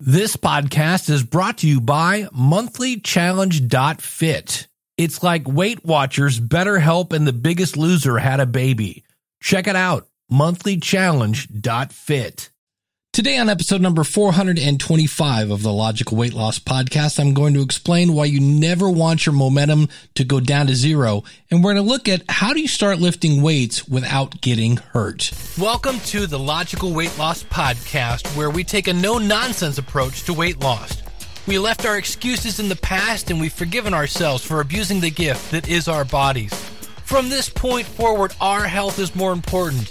This podcast is brought to you by monthlychallenge.fit. It's like Weight Watchers, BetterHelp, and The Biggest Loser had a baby. Check it out, monthlychallenge.fit. Today on episode number 425 of the Logical Weight Loss Podcast, I'm going to explain why you never want your momentum to go down to zero. And we're going to look at how do you start lifting weights without getting hurt. Welcome to the Logical Weight Loss Podcast, where we take a no nonsense approach to weight loss. We left our excuses in the past and we've forgiven ourselves for abusing the gift that is our bodies. From this point forward, our health is more important.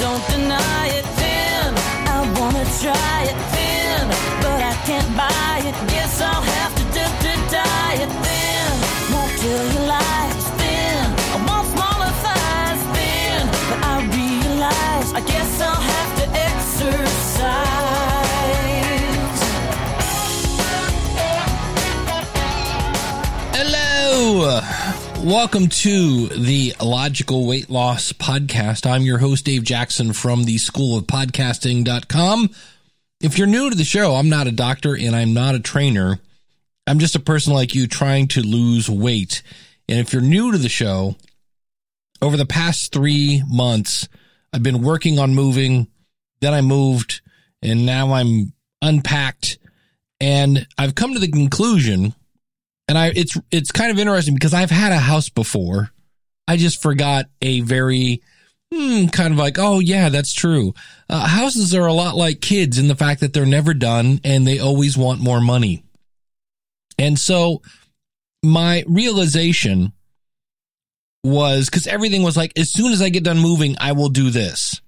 Don't deny it thin. I wanna try it thin, but I can't buy it. Guess I'll have to do to diet thin. Won't kill your life thin. I want smaller thighs thin, but I realize I guess I'll have to exercise. Hello. Welcome to the Logical Weight Loss Podcast. I'm your host, Dave Jackson from the School of Podcasting.com. If you're new to the show, I'm not a doctor and I'm not a trainer. I'm just a person like you trying to lose weight. And if you're new to the show, over the past three months, I've been working on moving. Then I moved and now I'm unpacked. And I've come to the conclusion and I it's it's kind of interesting because I've had a house before. I just forgot a very hmm, kind of like, oh yeah, that's true. Uh, houses are a lot like kids in the fact that they're never done and they always want more money. And so my realization was because everything was like, as soon as I get done moving, I will do this.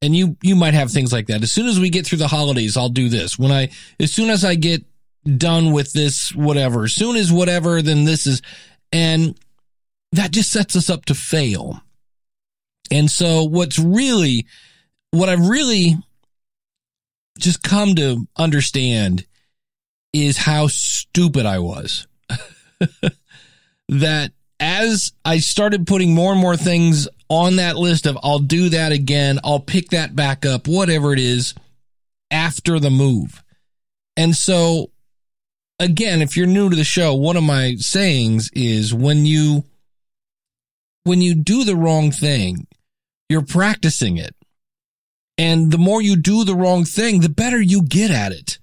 And you you might have things like that. As soon as we get through the holidays, I'll do this. When I as soon as I get done with this whatever. As soon as whatever then this is and that just sets us up to fail. And so what's really what i've really just come to understand is how stupid i was. That as i started putting more and more things on that list of i'll do that again i'll pick that back up whatever it is after the move. And so again, if you're new to the show, one of my sayings is when you when you do the wrong thing, you're practicing it. And the more you do the wrong thing, the better you get at it.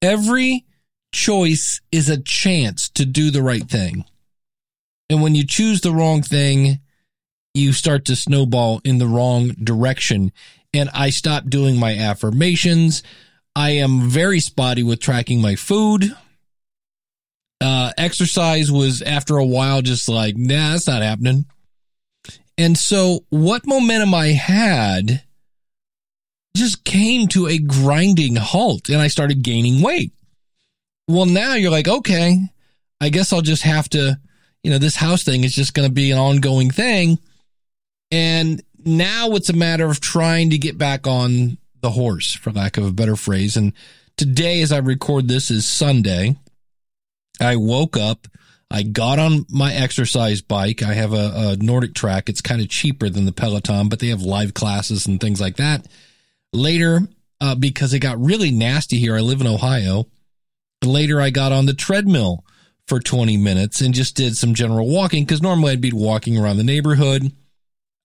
Every choice is a chance to do the right thing. And when you choose the wrong thing, you start to snowball in the wrong direction. And I stopped doing my affirmations. I am very spotty with tracking my food. Uh, exercise was after a while just like, nah, that's not happening. And so what momentum I had just came to a grinding halt and I started gaining weight. Well, now you're like, okay, I guess I'll just have to, you know, this house thing is just going to be an ongoing thing. And now it's a matter of trying to get back on the horse, for lack of a better phrase. And today, as I record this, is Sunday. I woke up. I got on my exercise bike. I have a, a Nordic track. It's kind of cheaper than the Peloton, but they have live classes and things like that. Later, uh, because it got really nasty here, I live in Ohio. Later, I got on the treadmill for 20 minutes and just did some general walking because normally I'd be walking around the neighborhood.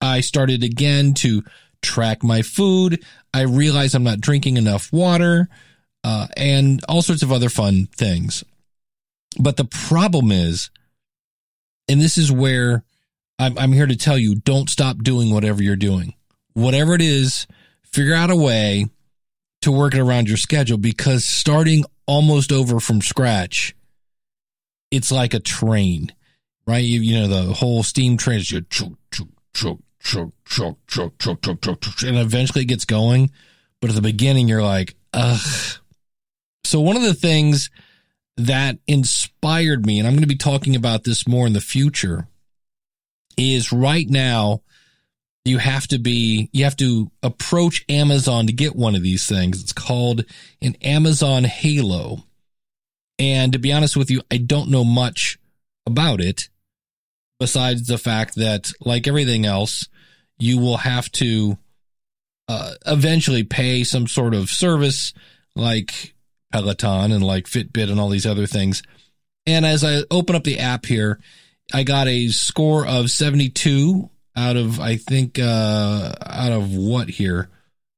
I started again to track my food. I realized I'm not drinking enough water uh, and all sorts of other fun things. But the problem is, and this is where I'm, I'm here to tell you don't stop doing whatever you're doing. Whatever it is, figure out a way to work it around your schedule because starting almost over from scratch, it's like a train, right? You, you know, the whole steam train is just chug, chug, chug, chug, chug, chug, chug, chug, chug, and eventually it gets going. But at the beginning, you're like, ugh. So one of the things that inspired me, and I'm going to be talking about this more in the future, is right now you have to be you have to approach Amazon to get one of these things. It's called an Amazon Halo. And to be honest with you, I don't know much about it besides the fact that like everything else, you will have to uh, eventually pay some sort of service like Peloton and like Fitbit and all these other things. And as I open up the app here, I got a score of 72 out of, I think, uh, out of what here?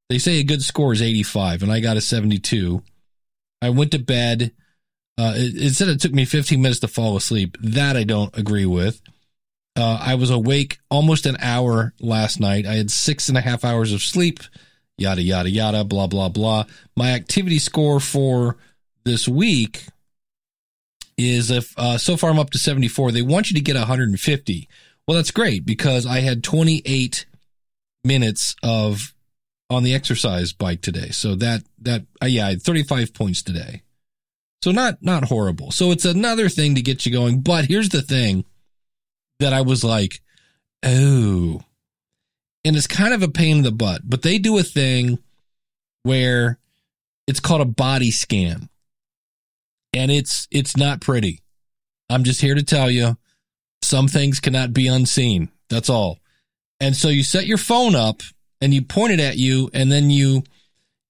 They say a good score is 85 and I got a 72. I went to bed. Uh, it, it said it took me 15 minutes to fall asleep. That I don't agree with. Uh, I was awake almost an hour last night. I had six and a half hours of sleep, yada, yada, yada, blah, blah, blah. My activity score for this week is if uh, so far I'm up to 74. They want you to get 150. Well, that's great because I had 28 minutes of on the exercise bike today. So that, that, uh, yeah, I had 35 points today. So not, not horrible. So it's another thing to get you going. But here's the thing that I was like, oh, and it's kind of a pain in the butt, but they do a thing where it's called a body scan and it's, it's not pretty. I'm just here to tell you some things cannot be unseen. That's all. And so you set your phone up and you point it at you and then you,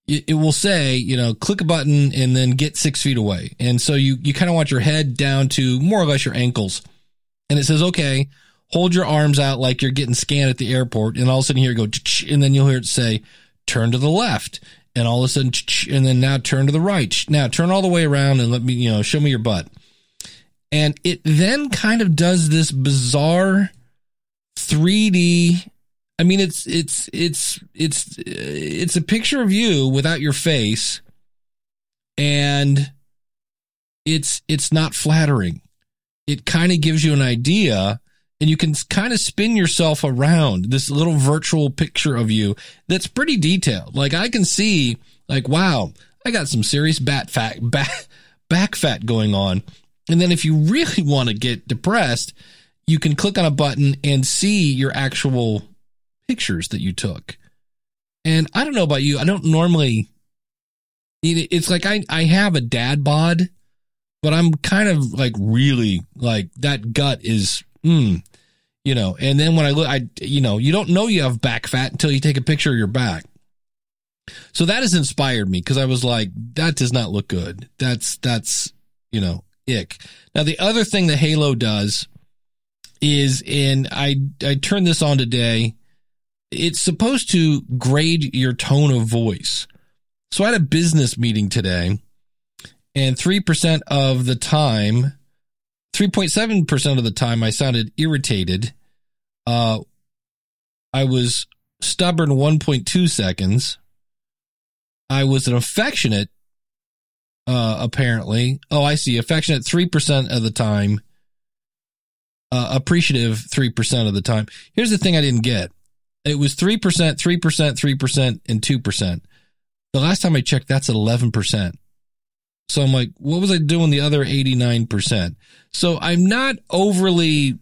it will say, you know, click a button and then get six feet away. And so you, you kind of want your head down to more or less your ankles and it says, okay, hold your arms out like you're getting scanned at the airport. And all of a sudden here go, and then you'll hear it say, turn to the left. And all of a sudden, and then now turn to the right. Now turn all the way around and let me, you know, show me your butt. And it then kind of does this bizarre 3D. I mean, it's, it's, it's, it's, uh, it's a picture of you without your face. And it's, it's not flattering it kind of gives you an idea and you can kind of spin yourself around this little virtual picture of you that's pretty detailed. Like I can see like, wow, I got some serious bat fat, back, back fat going on. And then if you really want to get depressed, you can click on a button and see your actual pictures that you took. And I don't know about you. I don't normally, it's like I, I have a dad bod but I'm kind of like really like that gut is, mm, you know, and then when I look, I, you know, you don't know you have back fat until you take a picture of your back. So that has inspired me because I was like, that does not look good. That's, that's, you know, ick. Now, the other thing that Halo does is, and I, I turned this on today, it's supposed to grade your tone of voice. So I had a business meeting today and 3% of the time, 3.7% of the time, I sounded irritated. Uh, I was stubborn 1.2 seconds. I was an affectionate, uh, apparently. Oh, I see. Affectionate 3% of the time. Uh, appreciative 3% of the time. Here's the thing I didn't get. It was 3%, 3%, 3%, and 2%. The last time I checked, that's 11%. So I'm like, what was I doing the other 89%? So I'm not overly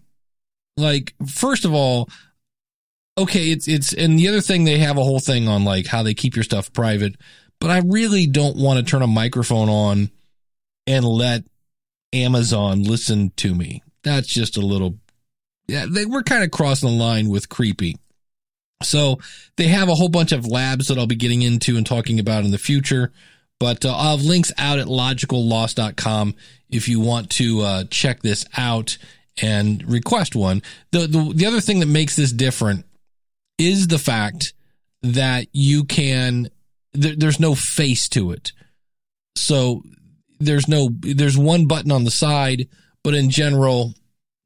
like, first of all, okay, it's, it's, and the other thing, they have a whole thing on like how they keep your stuff private, but I really don't want to turn a microphone on and let Amazon listen to me. That's just a little, yeah, they, we're kind of crossing the line with creepy. So they have a whole bunch of labs that I'll be getting into and talking about in the future. But uh, I'll have links out at logicalloss.com if you want to uh, check this out and request one. The, the the other thing that makes this different is the fact that you can there, there's no face to it. So there's no there's one button on the side, but in general,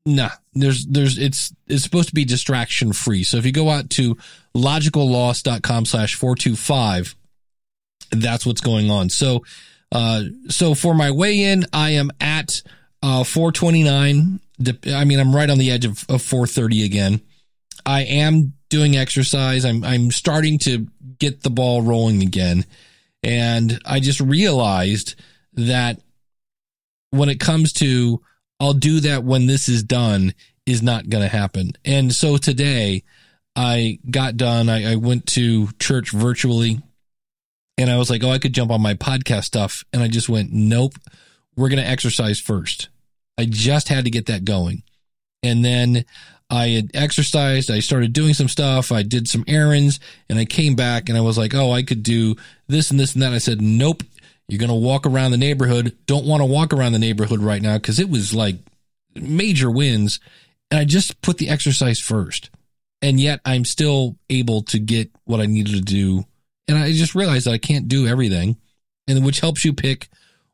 nah. There's there's it's it's supposed to be distraction free. So if you go out to logicalloss.com slash four two five that's what's going on. So, uh, so for my weigh in, I am at, uh, 429. I mean, I'm right on the edge of, of 430 again. I am doing exercise. I'm, I'm starting to get the ball rolling again. And I just realized that when it comes to I'll do that when this is done is not going to happen. And so today I got done. I, I went to church virtually and I was like, oh, I could jump on my podcast stuff. And I just went, nope, we're going to exercise first. I just had to get that going. And then I had exercised. I started doing some stuff. I did some errands and I came back and I was like, oh, I could do this and this and that. I said, nope, you're going to walk around the neighborhood. Don't want to walk around the neighborhood right now because it was like major winds. And I just put the exercise first. And yet I'm still able to get what I needed to do. And I just realized that I can't do everything, and which helps you pick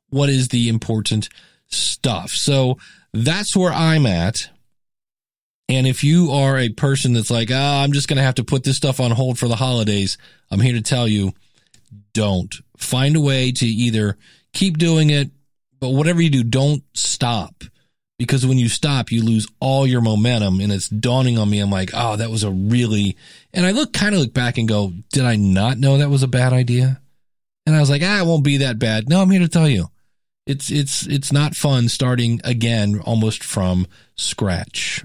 what is the important stuff. So that's where I'm at. And if you are a person that's like, ah, I'm just going to have to put this stuff on hold for the holidays, I'm here to tell you don't. Find a way to either keep doing it, but whatever you do, don't stop. Because when you stop, you lose all your momentum. And it's dawning on me. I'm like, oh, that was a really, and I look kind of look back and go, did I not know that was a bad idea? And I was like, ah, it won't be that bad. No, I'm here to tell you. It's, it's, it's not fun starting again almost from scratch.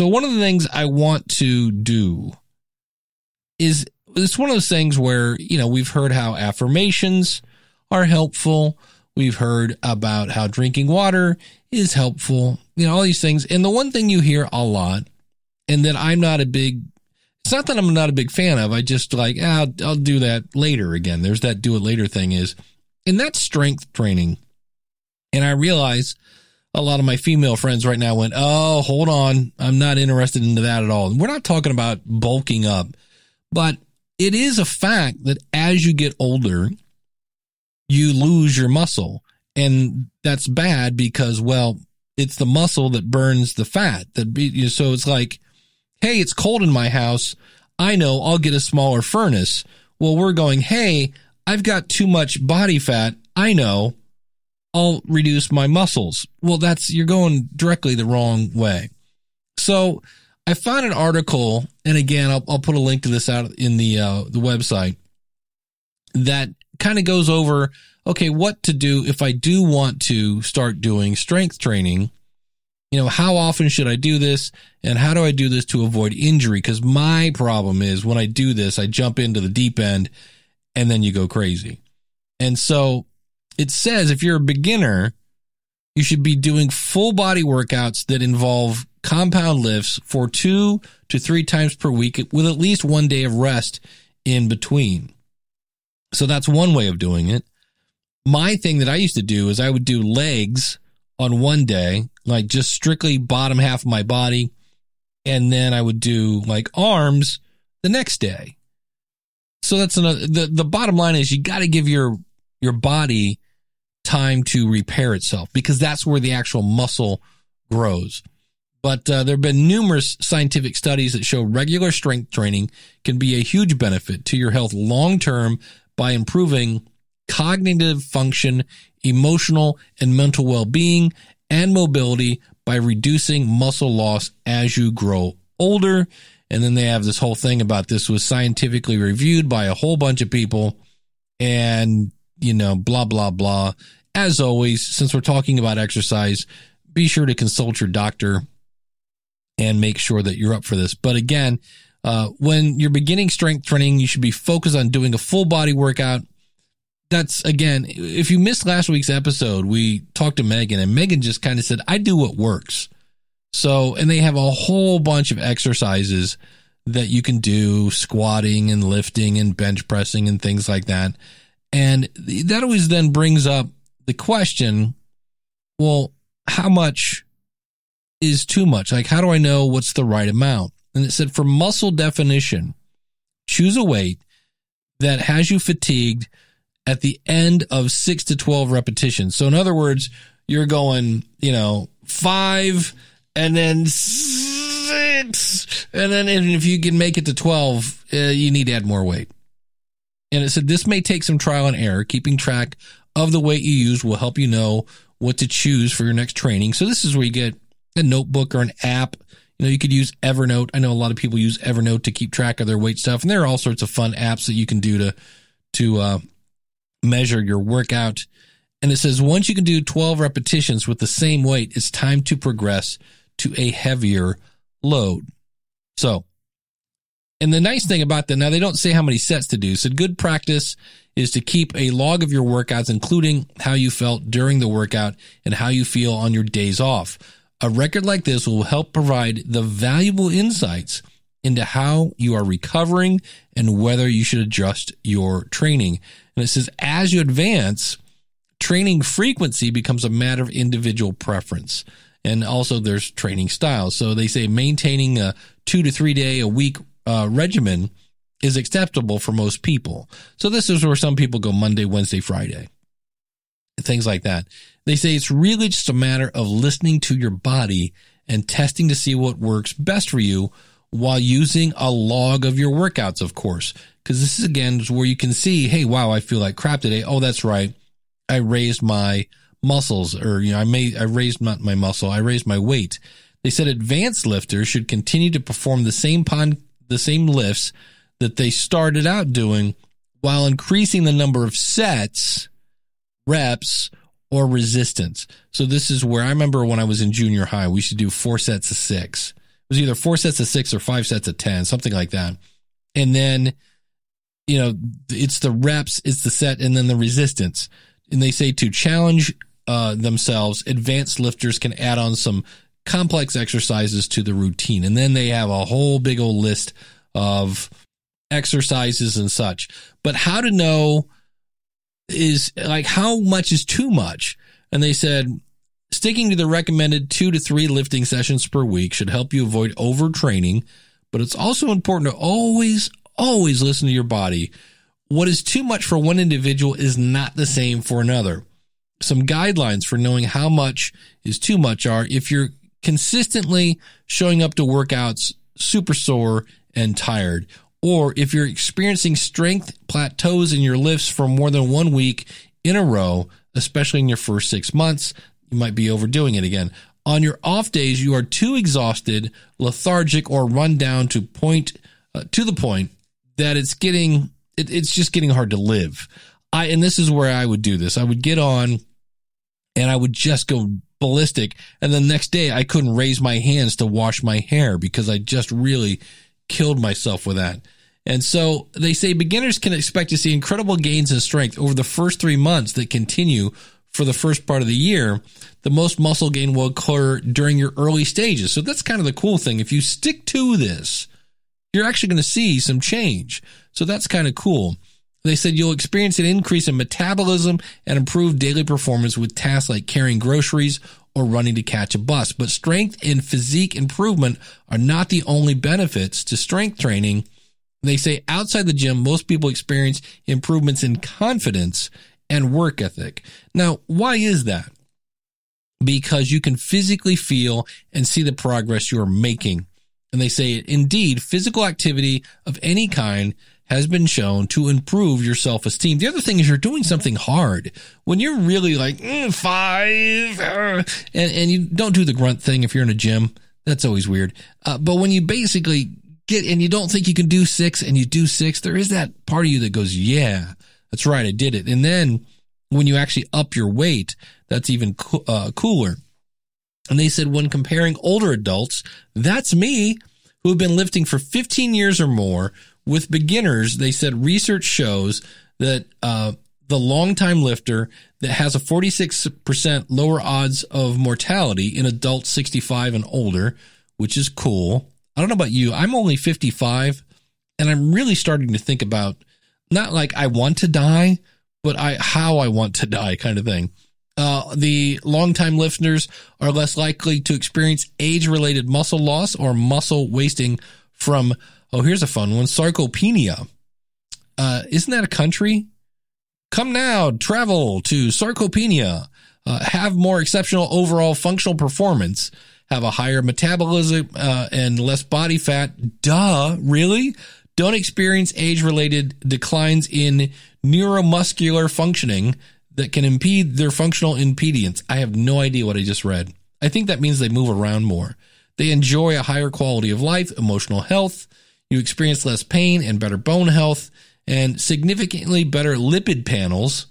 So one of the things I want to do is it's one of those things where, you know, we've heard how affirmations are helpful. We've heard about how drinking water is helpful, you know, all these things. And the one thing you hear a lot and that I'm not a big, it's not that I'm not a big fan of. I just like, ah, I'll, I'll do that later again. There's that do it later thing is, and that's strength training. And I realize a lot of my female friends right now went, Oh, hold on. I'm not interested into that at all. we're not talking about bulking up, but it is a fact that as you get older, you lose your muscle. And that's bad because, well, it's the muscle that burns the fat that be, so it's like, Hey, it's cold in my house. I know I'll get a smaller furnace. Well, we're going, Hey, I've got too much body fat. I know I'll reduce my muscles. Well, that's, you're going directly the wrong way. So I found an article, and again, I'll, I'll put a link to this out in the, uh, the website that kind of goes over, okay, what to do if I do want to start doing strength training. You know, how often should I do this? And how do I do this to avoid injury? Because my problem is when I do this, I jump into the deep end and then you go crazy. And so it says if you're a beginner, you should be doing full body workouts that involve compound lifts for two to three times per week with at least one day of rest in between. So that's one way of doing it. My thing that I used to do is I would do legs on one day, like just strictly bottom half of my body. And then I would do like arms the next day. So that's another, the, the bottom line is you got to give your, your body time to repair itself because that's where the actual muscle grows. But uh, there have been numerous scientific studies that show regular strength training can be a huge benefit to your health long term by improving cognitive function, emotional and mental well being, and mobility by reducing muscle loss as you grow older. And then they have this whole thing about this was scientifically reviewed by a whole bunch of people and, you know, blah, blah, blah. As always, since we're talking about exercise, be sure to consult your doctor and make sure that you're up for this. But again, uh, when you're beginning strength training, you should be focused on doing a full body workout. That's again, if you missed last week's episode, we talked to Megan and Megan just kind of said, I do what works. So, and they have a whole bunch of exercises that you can do squatting and lifting and bench pressing and things like that. And that always then brings up the question, well, how much is too much? Like, how do I know what's the right amount? And it said for muscle definition, choose a weight that has you fatigued at the end of six to 12 repetitions. So in other words, you're going, you know, five and then six. And then if you can make it to 12, uh, you need to add more weight. And it said this may take some trial and error. Keeping track of the weight you use will help you know what to choose for your next training. So this is where you get a notebook or an app. You know, you could use Evernote. I know a lot of people use Evernote to keep track of their weight stuff, and there are all sorts of fun apps that you can do to to uh, measure your workout. And it says once you can do 12 repetitions with the same weight, it's time to progress to a heavier load. So, and the nice thing about that, now they don't say how many sets to do. So good practice is to keep a log of your workouts, including how you felt during the workout and how you feel on your days off. A record like this will help provide the valuable insights into how you are recovering and whether you should adjust your training. And it says, as you advance, training frequency becomes a matter of individual preference. And also there's training styles. So they say maintaining a two to three day a week uh, regimen is acceptable for most people. So this is where some people go Monday, Wednesday, Friday, things like that. They say it's really just a matter of listening to your body and testing to see what works best for you while using a log of your workouts, of course. Because this is again where you can see, hey, wow, I feel like crap today. Oh, that's right. I raised my muscles or, you know, I made, I raised not my muscle. I raised my weight. They said advanced lifters should continue to perform the same pon, the same lifts that they started out doing while increasing the number of sets, reps, or resistance. So this is where I remember when I was in junior high, we should do four sets of six. It was either four sets of six or five sets of 10, something like that. And then, you know, it's the reps, it's the set, and then the resistance. And they say to challenge uh, themselves, advanced lifters can add on some complex exercises to the routine. And then they have a whole big old list of exercises and such. But how to know is like how much is too much? And they said sticking to the recommended two to three lifting sessions per week should help you avoid overtraining, but it's also important to always, always listen to your body. What is too much for one individual is not the same for another. Some guidelines for knowing how much is too much are if you're consistently showing up to workouts super sore and tired, or if you're experiencing strength plateaus in your lifts for more than one week in a row, especially in your first six months, you might be overdoing it again. On your off days, you are too exhausted, lethargic, or run down to point uh, to the point that it's getting it, it's just getting hard to live. I and this is where I would do this. I would get on and I would just go ballistic, and the next day I couldn't raise my hands to wash my hair because I just really killed myself with that. And so they say beginners can expect to see incredible gains in strength over the first three months that continue for the first part of the year. The most muscle gain will occur during your early stages. So that's kind of the cool thing. If you stick to this, you're actually going to see some change. So that's kind of cool. They said you'll experience an increase in metabolism and improved daily performance with tasks like carrying groceries or running to catch a bus. But strength and physique improvement are not the only benefits to strength training. They say outside the gym, most people experience improvements in confidence and work ethic. Now, why is that? because you can physically feel and see the progress you are making. And they say, indeed, physical activity of any kind has been shown to improve your self-esteem. The other thing is you're doing something hard. When you're really like mm, five, uh, and, and you don't do the grunt thing if you're in a gym, that's always weird. Uh, but when you basically get and you don't think you can do six and you do six, there is that part of you that goes, yeah, that's right, I did it. And then when you actually up your weight, that's even co- uh, cooler. And they said when comparing older adults, that's me, who have been lifting for 15 years or more, with beginners, they said research shows that uh, the longtime lifter that has a 46% lower odds of mortality in adults 65 and older, which is cool. I don't know about you. I'm only 55 and I'm really starting to think about not like I want to die, but I how I want to die kind of thing. Uh, the longtime lifters are less likely to experience age-related muscle loss or muscle wasting from. Oh, here's a fun one: sarcopenia. Uh, isn't that a country? Come now, travel to Sarcopenia. Uh, have more exceptional overall functional performance. Have a higher metabolism uh, and less body fat. Duh, really? Don't experience age-related declines in neuromuscular functioning that can impede their functional impedance. I have no idea what I just read. I think that means they move around more. They enjoy a higher quality of life, emotional health. You experience less pain and better bone health and significantly better lipid panels.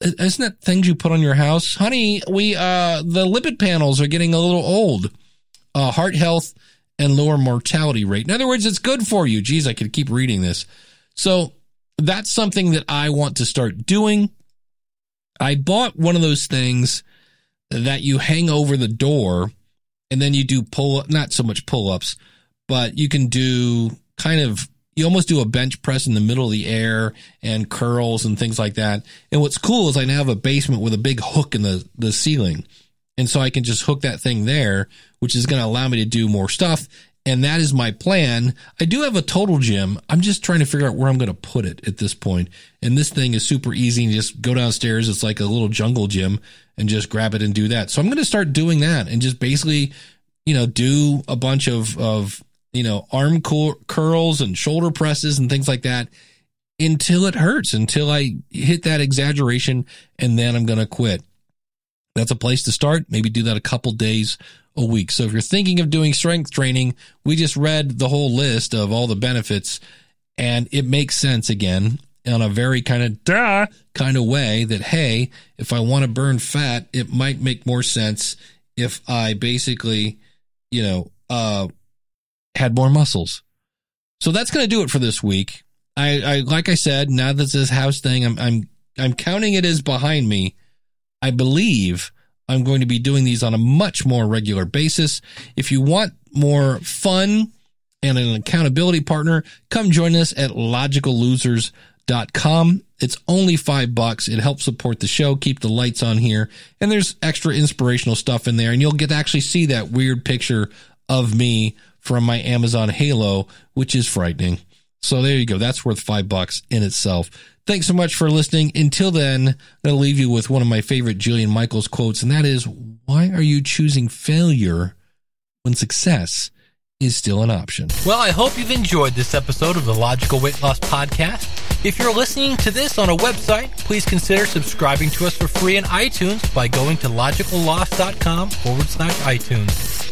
Isn't that things you put on your house? Honey, we, uh, the lipid panels are getting a little old. Uh, heart health and lower mortality rate. In other words, it's good for you. Geez, I could keep reading this. So that's something that I want to start doing. I bought one of those things that you hang over the door and then you do pull up, not so much pull ups, but you can do kind of you almost do a bench press in the middle of the air and curls and things like that. And what's cool is I now have a basement with a big hook in the, the ceiling. And so I can just hook that thing there, which is going to allow me to do more stuff. And that is my plan. I do have a total gym. I'm just trying to figure out where I'm going to put it at this point. And this thing is super easy. You just go downstairs. It's like a little jungle gym and just grab it and do that. So I'm going to start doing that and just basically, you know, do a bunch of, of, you know, arm cur- curls and shoulder presses and things like that until it hurts, until I hit that exaggeration and then I'm going to quit. That's a place to start. Maybe do that a couple days a week. So if you're thinking of doing strength training, we just read the whole list of all the benefits and it makes sense again in a very kind of duh kind of way that, hey, if I want to burn fat, it might make more sense if I basically, you know, uh, had more muscles. So that's going to do it for this week. I, I, like I said, now that this house thing, I'm, I'm, I'm counting it as behind me. I believe I'm going to be doing these on a much more regular basis. If you want more fun and an accountability partner, come join us at logicallosers.com. It's only five bucks. It helps support the show, keep the lights on here, and there's extra inspirational stuff in there. And you'll get to actually see that weird picture of me from my Amazon Halo, which is frightening. So there you go. That's worth five bucks in itself. Thanks so much for listening. Until then, I'm going to leave you with one of my favorite Jillian Michaels quotes, and that is, why are you choosing failure when success is still an option? Well, I hope you've enjoyed this episode of the Logical Weight Loss Podcast. If you're listening to this on a website, please consider subscribing to us for free in iTunes by going to logicalloss.com forward slash iTunes.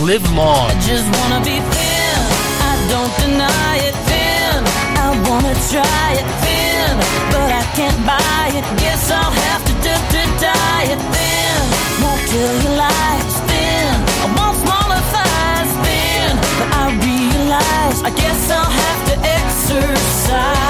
Live long. I just wanna be thin. I don't deny it thin. I wanna try it thin, but I can't buy it. Guess I'll have to to thin. Won't kill your life thin. I want smaller thighs thin, but I realize I guess I'll have to exercise.